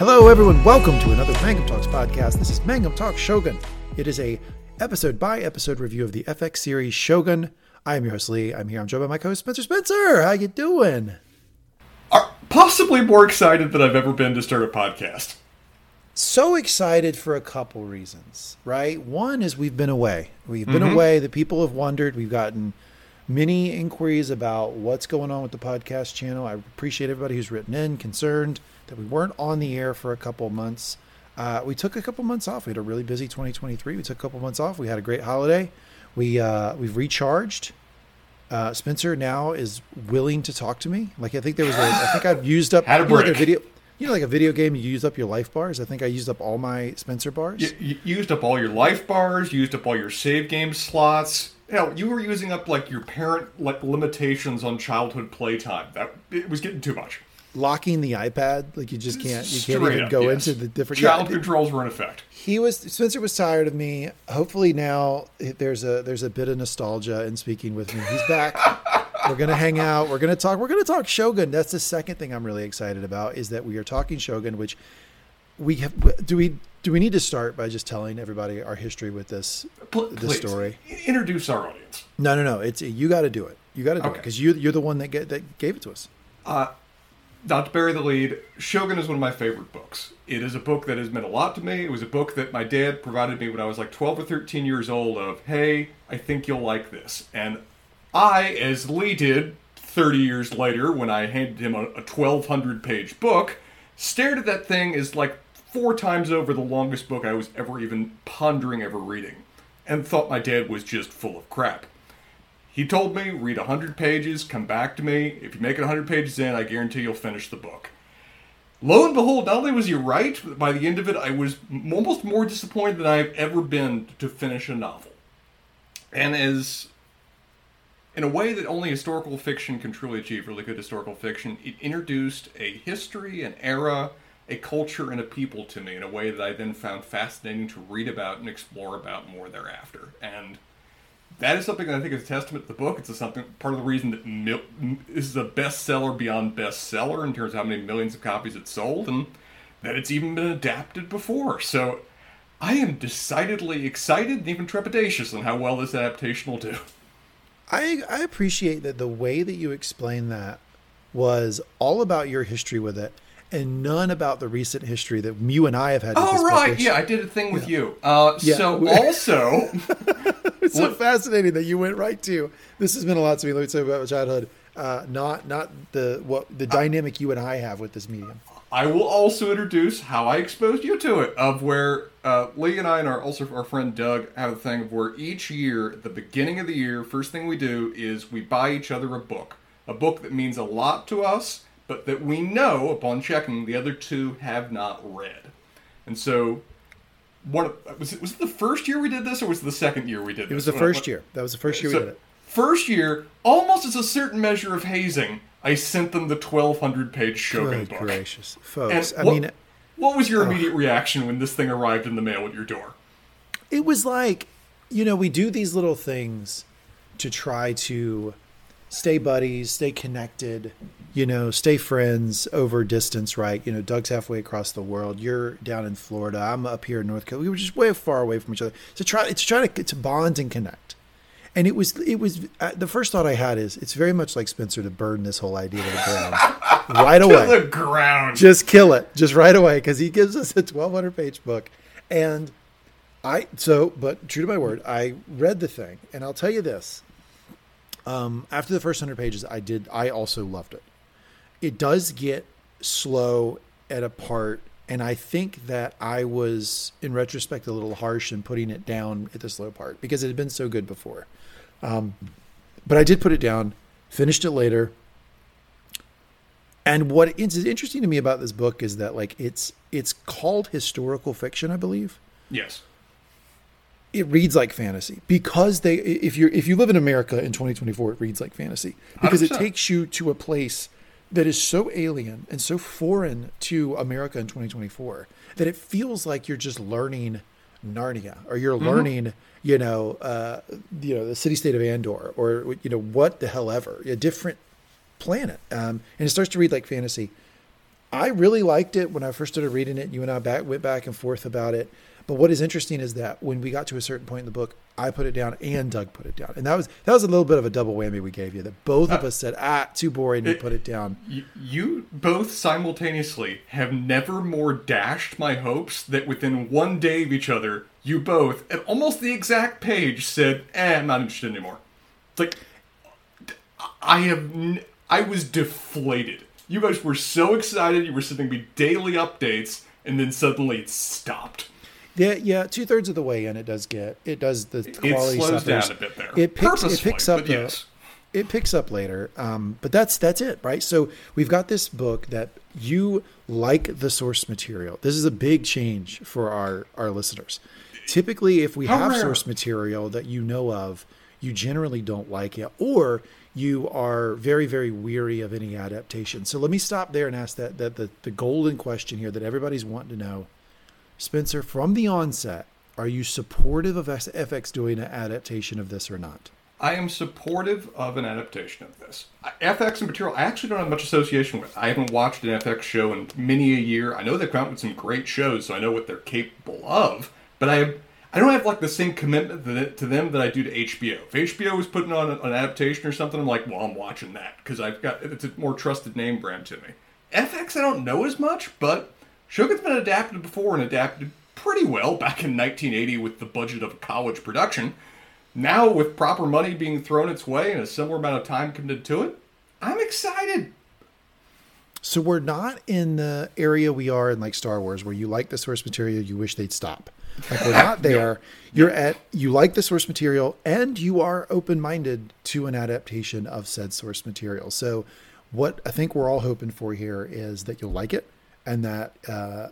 Hello, everyone. Welcome to another Mangum Talks podcast. This is Mangum Talk Shogun. It is a episode by episode review of the FX series Shogun. I am your host Lee. I'm here. I'm joined by my co-host Spencer. Spencer, how you doing? Are possibly more excited than I've ever been to start a podcast. So excited for a couple reasons, right? One is we've been away. We've been mm-hmm. away. The people have wondered. We've gotten many inquiries about what's going on with the podcast channel. I appreciate everybody who's written in, concerned that we weren't on the air for a couple of months. Uh, we took a couple months off. We had a really busy 2023. We took a couple months off. We had a great holiday. We uh, we've recharged. Uh, Spencer now is willing to talk to me. Like I think there was a, I think I've used up Had a know, like break. video. You know, like a video game, you use up your life bars. I think I used up all my Spencer bars. You, you used up all your life bars, used up all your save game slots. Hell, you were using up like your parent like limitations on childhood playtime. That it was getting too much. Locking the iPad, like you just can't, you can't Straight even up, go yes. into the different. child yeah, controls were in effect. he was Spencer was tired of me. Hopefully now there's a there's a bit of nostalgia in speaking with me. He's back. we're gonna hang out. We're gonna talk. We're gonna talk Shogun. That's the second thing I'm really excited about is that we are talking Shogun, which we have. Do we do we need to start by just telling everybody our history with this Pl- this story? Introduce our audience. No, no, no. It's you got to do it. You got to do it because you you're the one that get, that gave it to us. Uh, Not to bury the lead, Shogun is one of my favorite books. It is a book that has meant a lot to me. It was a book that my dad provided me when I was like 12 or 13 years old of, hey, I think you'll like this. And I, as Lee did 30 years later when I handed him a, a 1200 page book, stared at that thing as like four times over the longest book I was ever even pondering ever reading, and thought my dad was just full of crap. He told me, read 100 pages, come back to me. If you make it 100 pages in, I guarantee you'll finish the book. Lo and behold, not only was he right, by the end of it, I was almost more disappointed than I've ever been to finish a novel. And as, in a way that only historical fiction can truly achieve, really good historical fiction, it introduced a history, an era, a culture, and a people to me in a way that I then found fascinating to read about and explore about more thereafter. And that is something that I think is a testament to the book. It's a something part of the reason that mil- is a bestseller beyond bestseller in terms of how many millions of copies it sold, and that it's even been adapted before. So I am decidedly excited and even trepidatious on how well this adaptation will do. I I appreciate that the way that you explained that was all about your history with it and none about the recent history that you and I have had. Oh right, yeah, I did a thing with you. Uh, Yeah. So also, It's so What- fascinating that you went right to this has been a lot to me. Let me tell you about my childhood. Uh, not not the what the dynamic you and I have with this medium. I will also introduce how I exposed you to it. Of where uh, Lee and I and our also our friend Doug have a thing of where each year, at the beginning of the year, first thing we do is we buy each other a book, a book that means a lot to us, but that we know upon checking the other two have not read. And so, what was it was it the first year we did this, or was it the second year we did this? It was the When- first year. That was the first year so, we did it. First year, almost as a certain measure of hazing, I sent them the 1,200 page Shogun Good book. gracious, And folks! I what, mean, what was your immediate reaction when this thing arrived in the mail at your door? it was like you know we do these little things to try to stay buddies stay connected you know stay friends over distance right? You know doug's halfway across the world. You're down in florida. I'm up here in north carolina. We were just way far away from each other. To try to try to, to bond and connect. And it was it was uh, the first thought i had is it's very much like spencer to burn this whole idea to the ground. Right away. To the ground. just kill it. Just right away. Because he gives us a 1200 page book. And i so but true to my word i read the thing. And i'll tell you this um, after the first 100 pages i did i also loved it it does get slow at a part and i think that i was in retrospect a little harsh in putting it down at the slow part because it had been so good before um, but i did put it down finished it later and what is interesting to me about this book is that like it's it's called historical fiction, I believe. yes. It reads like fantasy because they if you're if you live in America in 2024, it reads like fantasy because it 100%. takes you to a place that is so alien and so foreign to America in 2024 that it feels like you're just learning Narnia or you're learning, you know, uh, you know, the city state of Andor or you know what the hell ever, a different planet. Um, and it starts to read like fantasy. I really liked it when I first started reading it. You and I back, went back and forth about it. But what is interesting is that when we got to a certain point in the book, I put it down and Doug put it down, and that was that was a little bit of a double whammy we gave you. That both of us said, "Ah, too boring," and It- put it down. You, you both simultaneously have never more dashed my hopes that within one day of each other, you both, at almost the exact page, said, eh, I'm not interested anymore. It's like, I have, n- I was deflated. You guys were so excited, you were sending me daily updates, and then suddenly it stopped. Yeah, yeah, two thirds of the way in, it does get it does the It quality it slows suffers. down a bit there. It picks it picks up the, yes. it picks up later. Um, but that's that's it, right? So we've got this book that you like the source material. This is a big change for our our listeners. Typically, if we How have rare. source material that you know of, you generally don't like it, or you are very very weary of any adaptation. So let me stop there and ask that that the, the golden question here that everybody's wanting to know. Spencer, from the onset, are you supportive of FX doing an adaptation of this or not? I am supportive of an adaptation of this. FX and material I actually don't have much association with. I haven't watched an FX show in many a year. I know they've come out with some great shows, so I know what they're capable of. But I I don't have like the same commitment to them that I do to HBO. If HBO was putting on an adaptation or something, I'm like, well, I'm watching that because I've got it's a more trusted name brand to me. FX I don't know as much, but Shogun's been adapted before and adapted pretty well back in 1980 with the budget of a college production. Now, with proper money being thrown its way and a similar amount of time committed to it, I'm excited. So we're not in the area we are in like Star Wars where you like the source material, you wish they'd stop. Like we're not there. You're at you like the source material and you are open-minded to an adaptation of said source material. So what I think we're all hoping for here is that you'll like it and that uh,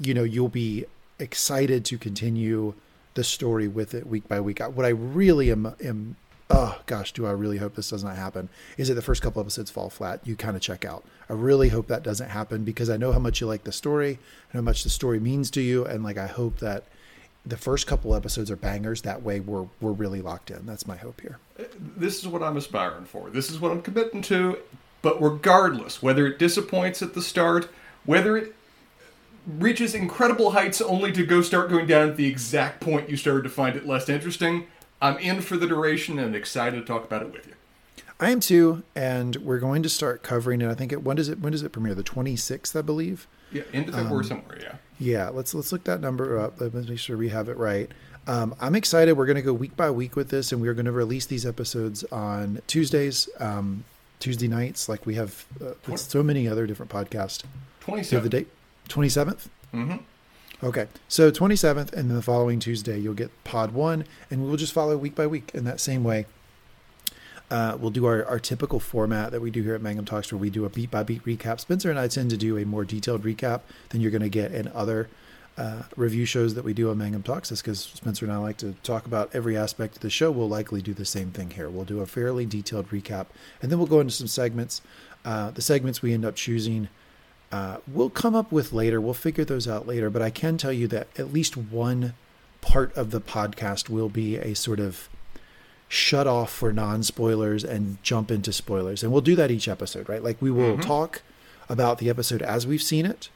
you know you'll be excited to continue the story with it week by week. What I really am am oh gosh, do I really hope this does not happen? Is that the first couple episodes fall flat? You kind of check out. I really hope that doesn't happen because I know how much you like the story and how much the story means to you, and like I hope that the first couple episodes are bangers. That way, we're we're really locked in. That's my hope here. This is what I'm aspiring for. This is what I'm committing to. But regardless, whether it disappoints at the start, whether it reaches incredible heights only to go start going down at the exact point you started to find it less interesting, I'm in for the duration and excited to talk about it with you. I am too, and we're going to start covering it. I think it when does it when does it premiere? The twenty sixth, I believe. Yeah, into February somewhere, yeah. Yeah, let's let's look that number up. Let's make sure we have it right. Um, I'm excited. We're going to go week by week with this, and we're going to release these episodes on Tuesdays, um, Tuesday nights, like we have uh, with so many other different podcasts. Have 27. the date? Twenty seventh. Mm-hmm. Okay, so twenty seventh, and then the following Tuesday you'll get Pod One, and we will just follow week by week in that same way. Uh, we'll do our, our typical format that we do here at Mangum Talks, where we do a beat by beat recap. Spencer and I tend to do a more detailed recap than you're going to get in other uh, review shows that we do on Mangum Talks. That's because Spencer and I like to talk about every aspect of the show. We'll likely do the same thing here. We'll do a fairly detailed recap, and then we'll go into some segments. Uh, the segments we end up choosing, uh, we'll come up with later. We'll figure those out later. But I can tell you that at least one part of the podcast will be a sort of shut off for non spoilers and jump into spoilers. And we'll do that each episode, right? Like we will talk about the episode as we've seen it,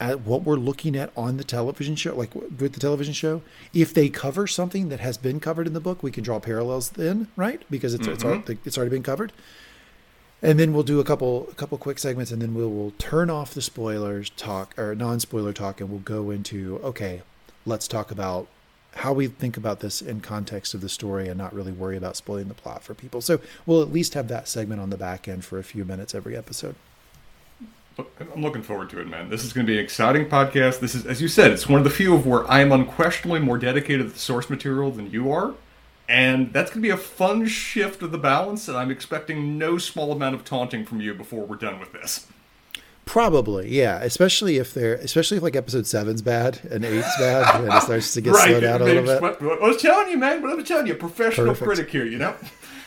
at what we're looking at on the television show, like with the television show. If they cover something that has been covered in the book, we can draw parallels then, right? Because it's it's, mm-hmm. it's already been covered. And then we'll do a couple a couple quick segments, and then we'll, we'll turn off the spoilers talk or non spoiler talk, and we'll go into okay, let's talk about how we think about this in context of the story and not really worry about spoiling the plot for people. So we'll at least have that segment on the back end for a few minutes every episode. I'm looking forward to it, man. This is going to be an exciting podcast. This is, as you said, it's one of the few of where I am unquestionably more dedicated to the source material than you are. And that's going to be a fun shift of the balance, and I'm expecting no small amount of taunting from you before we're done with this. Probably, yeah. Especially if they're, especially if like episode seven's bad and eight's bad, and it starts to get slowed down a little bit. I was telling you, man. What I was telling you, professional Perfect. critic here. You know.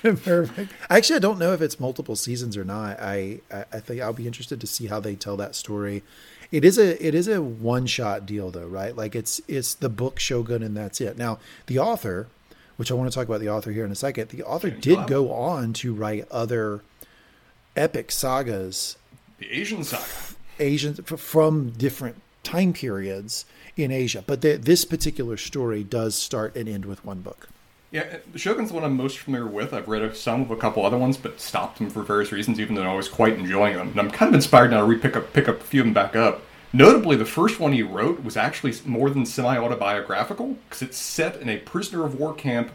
Perfect. Actually, I don't know if it's multiple seasons or not. I, I I think I'll be interested to see how they tell that story. It is a it is a one shot deal though, right? Like it's it's the book Shogun and that's it. Now the author, which I want to talk about the author here in a second. The author James did Clavell. go on to write other epic sagas The Asian saga. Asians from different time periods in Asia. But the, this particular story does start and end with one book. Yeah, the Shogun's the one I'm most familiar with. I've read some of a couple other ones, but stopped them for various reasons, even though I was quite enjoying them. And I'm kind of inspired now to re-pick up, pick up a few of them back up. Notably, the first one he wrote was actually more than semi-autobiographical, because it's set in a prisoner of war camp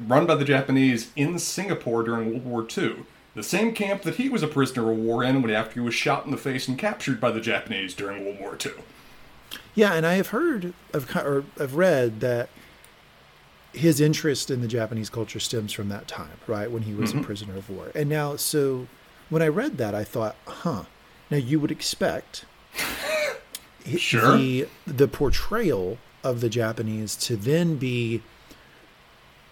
run by the Japanese in Singapore during World War II. The same camp that he was a prisoner of war in when after he was shot in the face and captured by the Japanese during World War II. Yeah, and I have heard, I've, or I've read that his interest in the Japanese culture stems from that time, right, when he was Mm-hmm. a prisoner of war. And now, so when I read that, I thought, huh. Now you would expect Sure. the the portrayal of the Japanese to then be,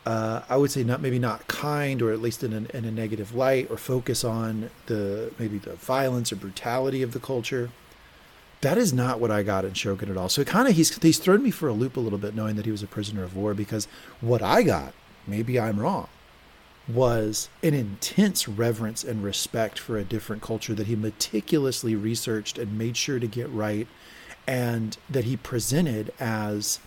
uh, I would say, not maybe not kind, or at least in a, in a negative light, or focus on the maybe the violence or brutality of the culture that is not what I got in Shogun at all. So kind of he's he's thrown me for a loop a little bit, knowing that he was a prisoner of war. Because what I got, maybe I'm wrong, was an intense reverence and respect for a different culture that he meticulously researched and made sure to get right, and that he presented as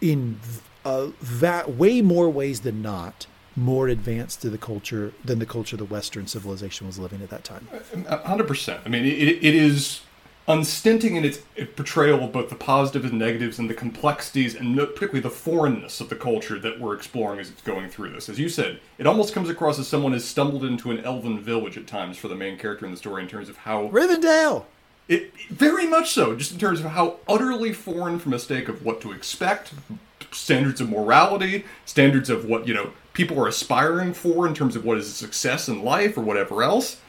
in uh, that way more ways than not more advanced to the culture than the culture the Western civilization was living at that time. hundred percent. I mean, it, it is unstinting in its portrayal of both the positives and negatives and the complexities and particularly the foreignness of the culture that we're exploring as it's going through this. As you said, it almost comes across as someone has stumbled into an elven village at times for the main character in the story in terms of how Rivendell. it very much so, just in terms of how utterly foreign from a stake of what to expect, standards of morality, standards of what you know people are aspiring for in terms of what is a success in life or whatever else.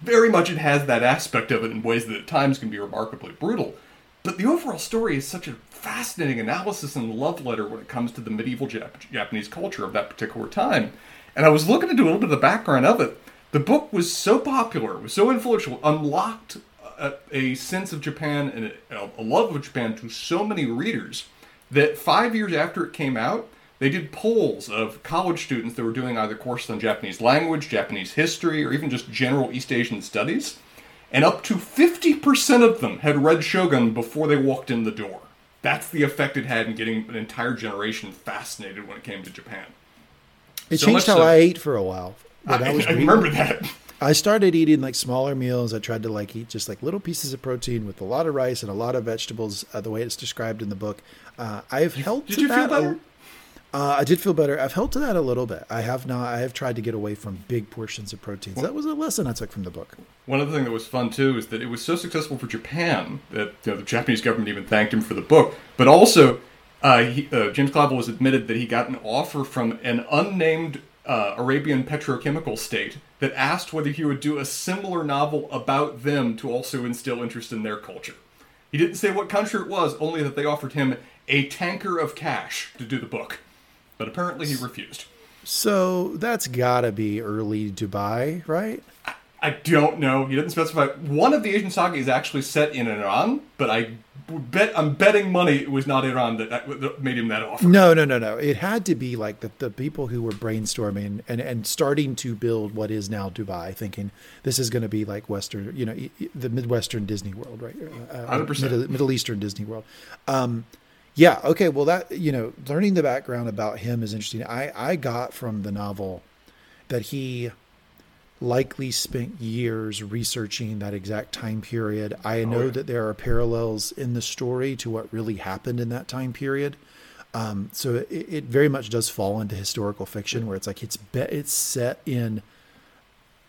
Very much it has that aspect of it in ways that at times can be remarkably brutal. But the overall story is such a fascinating analysis and love letter when it comes to the medieval Jap- Japanese culture of that particular time. And I was looking into a little bit of the background of it. The book was so popular, was so influential, unlocked a, a sense of Japan and a, a love of Japan to so many readers that five years after it came out, they did polls of college students that were doing either courses on Japanese language, Japanese history, or even just general East Asian studies. And up to 50% of them had read Shogun before they walked in the door. That's the effect it had in getting an entire generation fascinated when it came to Japan. It So changed how so- I ate for a while. I, I remember that. I started eating like smaller meals. I tried to like eat just like little pieces of protein with a lot of rice and a lot of vegetables, uh, the way it's described in the book. Uh, I've helped. Did you feel that. a- better? Uh, I did feel better. I've held to that a little bit. I have not. I have tried to get away from big portions of proteins. That was a lesson I took from the book. One other thing that was fun too is that it was so successful for Japan that you know, the Japanese government even thanked him for the book. But also, uh, he, uh, James Clavell has admitted that he got an offer from an unnamed uh, Arabian petrochemical state that asked whether he would do a similar novel about them to also instill interest in their culture. He didn't say what country it was, only that they offered him a tanker of cash to do the book. But apparently he refused. So that's got to be early Dubai, right? I don't know. He didn't specify. One of the Asian saga is actually set in Iran, but I bet I'm betting money it was not Iran that, that made him that offer. No, no, no, no. It had to be like the, the people who were brainstorming and, and starting to build what is now Dubai, thinking this is going to be like Western, you know, the Midwestern Disney World, right? Uh, 100%. Middle, Middle Eastern Disney World. Um, yeah. Okay. Well, that you know, learning the background about him is interesting. I I got from the novel that he likely spent years researching that exact time period. I know yeah. that there are parallels in the story to what really happened in that time period. Um, so it, it very much does fall into historical fiction, where it's like it's be, it's set in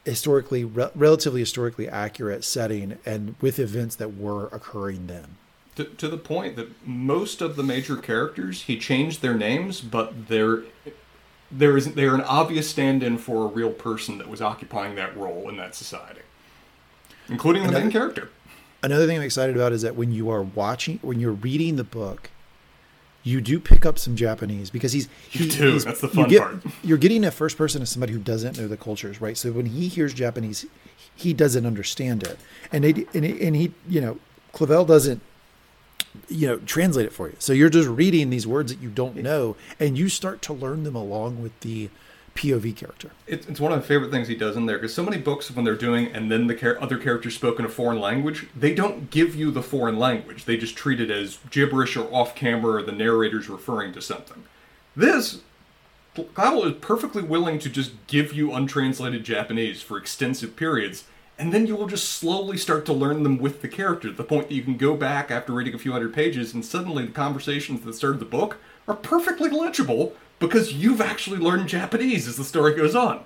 historically re- relatively historically accurate setting and with events that were occurring then. To, to the point that most of the major characters he changed their names, but they're there is they're an obvious stand-in for a real person that was occupying that role in that society, including the main character. Another thing I'm excited about is that when you are watching, when you're reading the book, you do pick up some Japanese because he's he, You do. he's- That's the you fun get- part. You're getting a first person as somebody who doesn't know the cultures, right? So when he hears Japanese, he doesn't understand it, and they, and he, and he you know, Clavell doesn't you know translate it for you. So you're just reading these words that you don't know, and you start to learn them along with the POV character. It's, it's one of the favorite things he does in there because so many books, when they're doing and then the char- other characters spoke in a foreign language, they don't give you the foreign language. They just treat it as gibberish or off camera or the narrator's referring to something. This, Clavell is perfectly willing to just give you untranslated Japanese for extensive periods, and then you will just slowly start to learn them with the character to the point that you can go back after reading a few hundred pages and suddenly the conversations that started the book are perfectly legible because you've actually learned Japanese as the story goes on.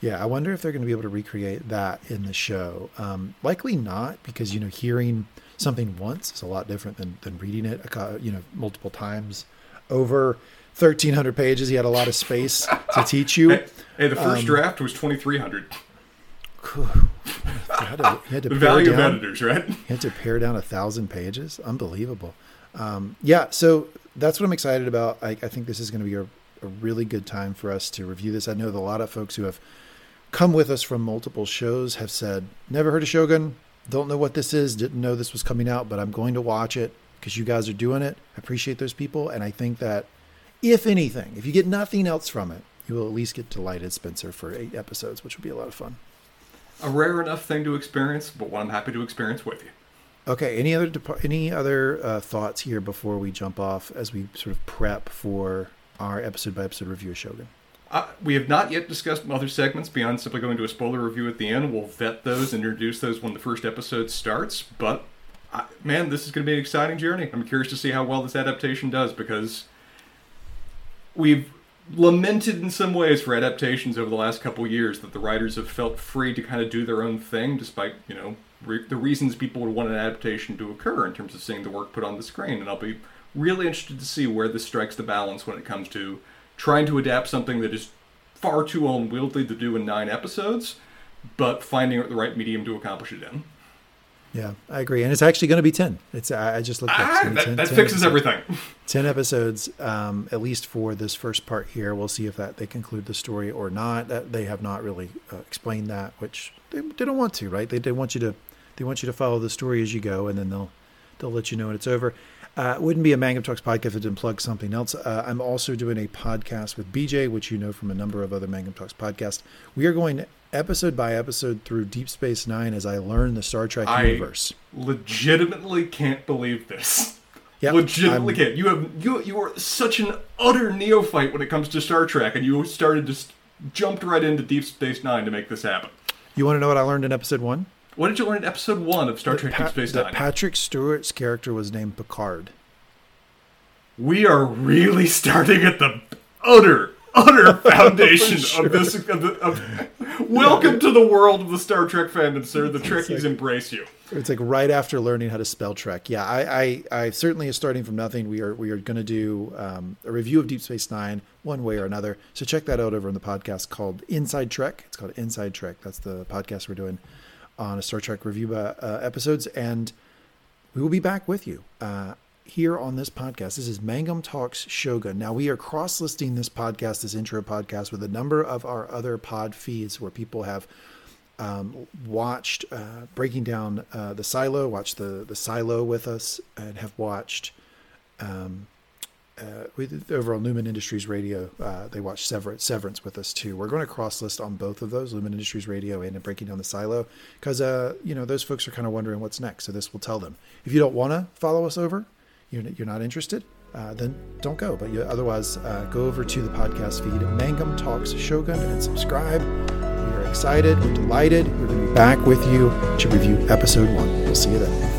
Yeah, I wonder if they're going to be able to recreate that in the show. Um, likely not, because you know, hearing something once is a lot different than than reading it, you know, multiple times over. 1300 pages he had a lot of space to teach you hey, hey the first um, draft was 2300 had to, had to the value down, of editors right he had to pare down a thousand pages unbelievable um, yeah so that's what i'm excited about i, I think this is going to be a, a really good time for us to review this. I know that a lot of folks who have come with us from multiple shows have said, never heard of Shogun, don't know what this is, didn't know this was coming out, but I'm going to watch it because you guys are doing it. I appreciate those people. And I think that if anything, if you get nothing else from it, you will at least get delighted Spencer for eight episodes, which will be a lot of fun. A rare enough thing to experience, but one I'm happy to experience with you. Okay. Any other any other uh, thoughts here before we jump off as we sort of prep for our episode by episode review of Shogun. Uh, we have not yet discussed other segments beyond simply going to a spoiler review at the end. We'll vet those and introduce those when the first episode starts. But uh, man, this is going to be an exciting journey. I'm curious to see how well this adaptation does because we've lamented in some ways for adaptations over the last couple years that the writers have felt free to kind of do their own thing, despite you know re- the reasons people would want an adaptation to occur in terms of seeing the work put on the screen. And I'll be really interested to see where this strikes the balance when it comes to trying to adapt something that is far too unwieldy to do in nine episodes, but finding the right medium to accomplish it in. Yeah, I agree, and it's actually going to be ten. It's I just looked at ah, that, 10, that 10 fixes episodes. everything. Ten episodes, um, at least for this first part here. We'll see if that they conclude the story or not. That they have not really uh, explained that, which they, they don't want to, right? They, they want you to they want you to follow the story as you go, and then they'll they'll let you know when it's over. Uh, it wouldn't be a Mangum Talks podcast if it didn't plug something else. Uh, I'm also doing a podcast with BJ, which you know from a number of other Mangum Talks podcasts. We are going episode by episode through Deep Space Nine as I learn the Star Trek I universe. Legitimately can't believe this. Yep, legitimately I'm, can't. You have you you are such an utter neophyte when it comes to Star Trek, and you started just jumped right into Deep Space Nine to make this happen. You want to know what I learned in episode one? What did you learn in episode one of Star Trek pa- Deep Space Nine? That Patrick Stewart's character was named Picard. We are really starting at the utter, utter foundation sure. of this. Of the, of, welcome to the world of the Star Trek fandom, sir. The Trekkies like, embrace you. It's like right after learning how to spell Trek. Yeah, I, I, I certainly is starting from nothing. We are, we are going to do um, a review of Deep Space Nine, one way or another. So check that out over on the podcast called Inside Trek. It's called Inside Trek. That's the podcast we're doing on a Star Trek review uh, episodes, and we will be back with you uh, here on this podcast. This is Mangum Talks Shogun. Now we are cross-listing this podcast, this intro podcast, with a number of our other pod feeds where people have um, watched uh, breaking down uh, the silo, watched the the silo with us, and have watched. Um, uh, with, over on Lumon Industries Radio, uh, they watch Severance, Severance with us too. We're going to cross list on both of those, Lumon Industries Radio and Breaking Down the Silo, because uh, you know those folks are kind of wondering what's next. So this will tell them. If you don't want to follow us over, you're, you're not interested, uh, then don't go. But you, otherwise, uh, go over to the podcast feed, Mangum Talks Shogun, and subscribe. We are excited. We're delighted. We're going to be back with you to review episode one. We'll see you then.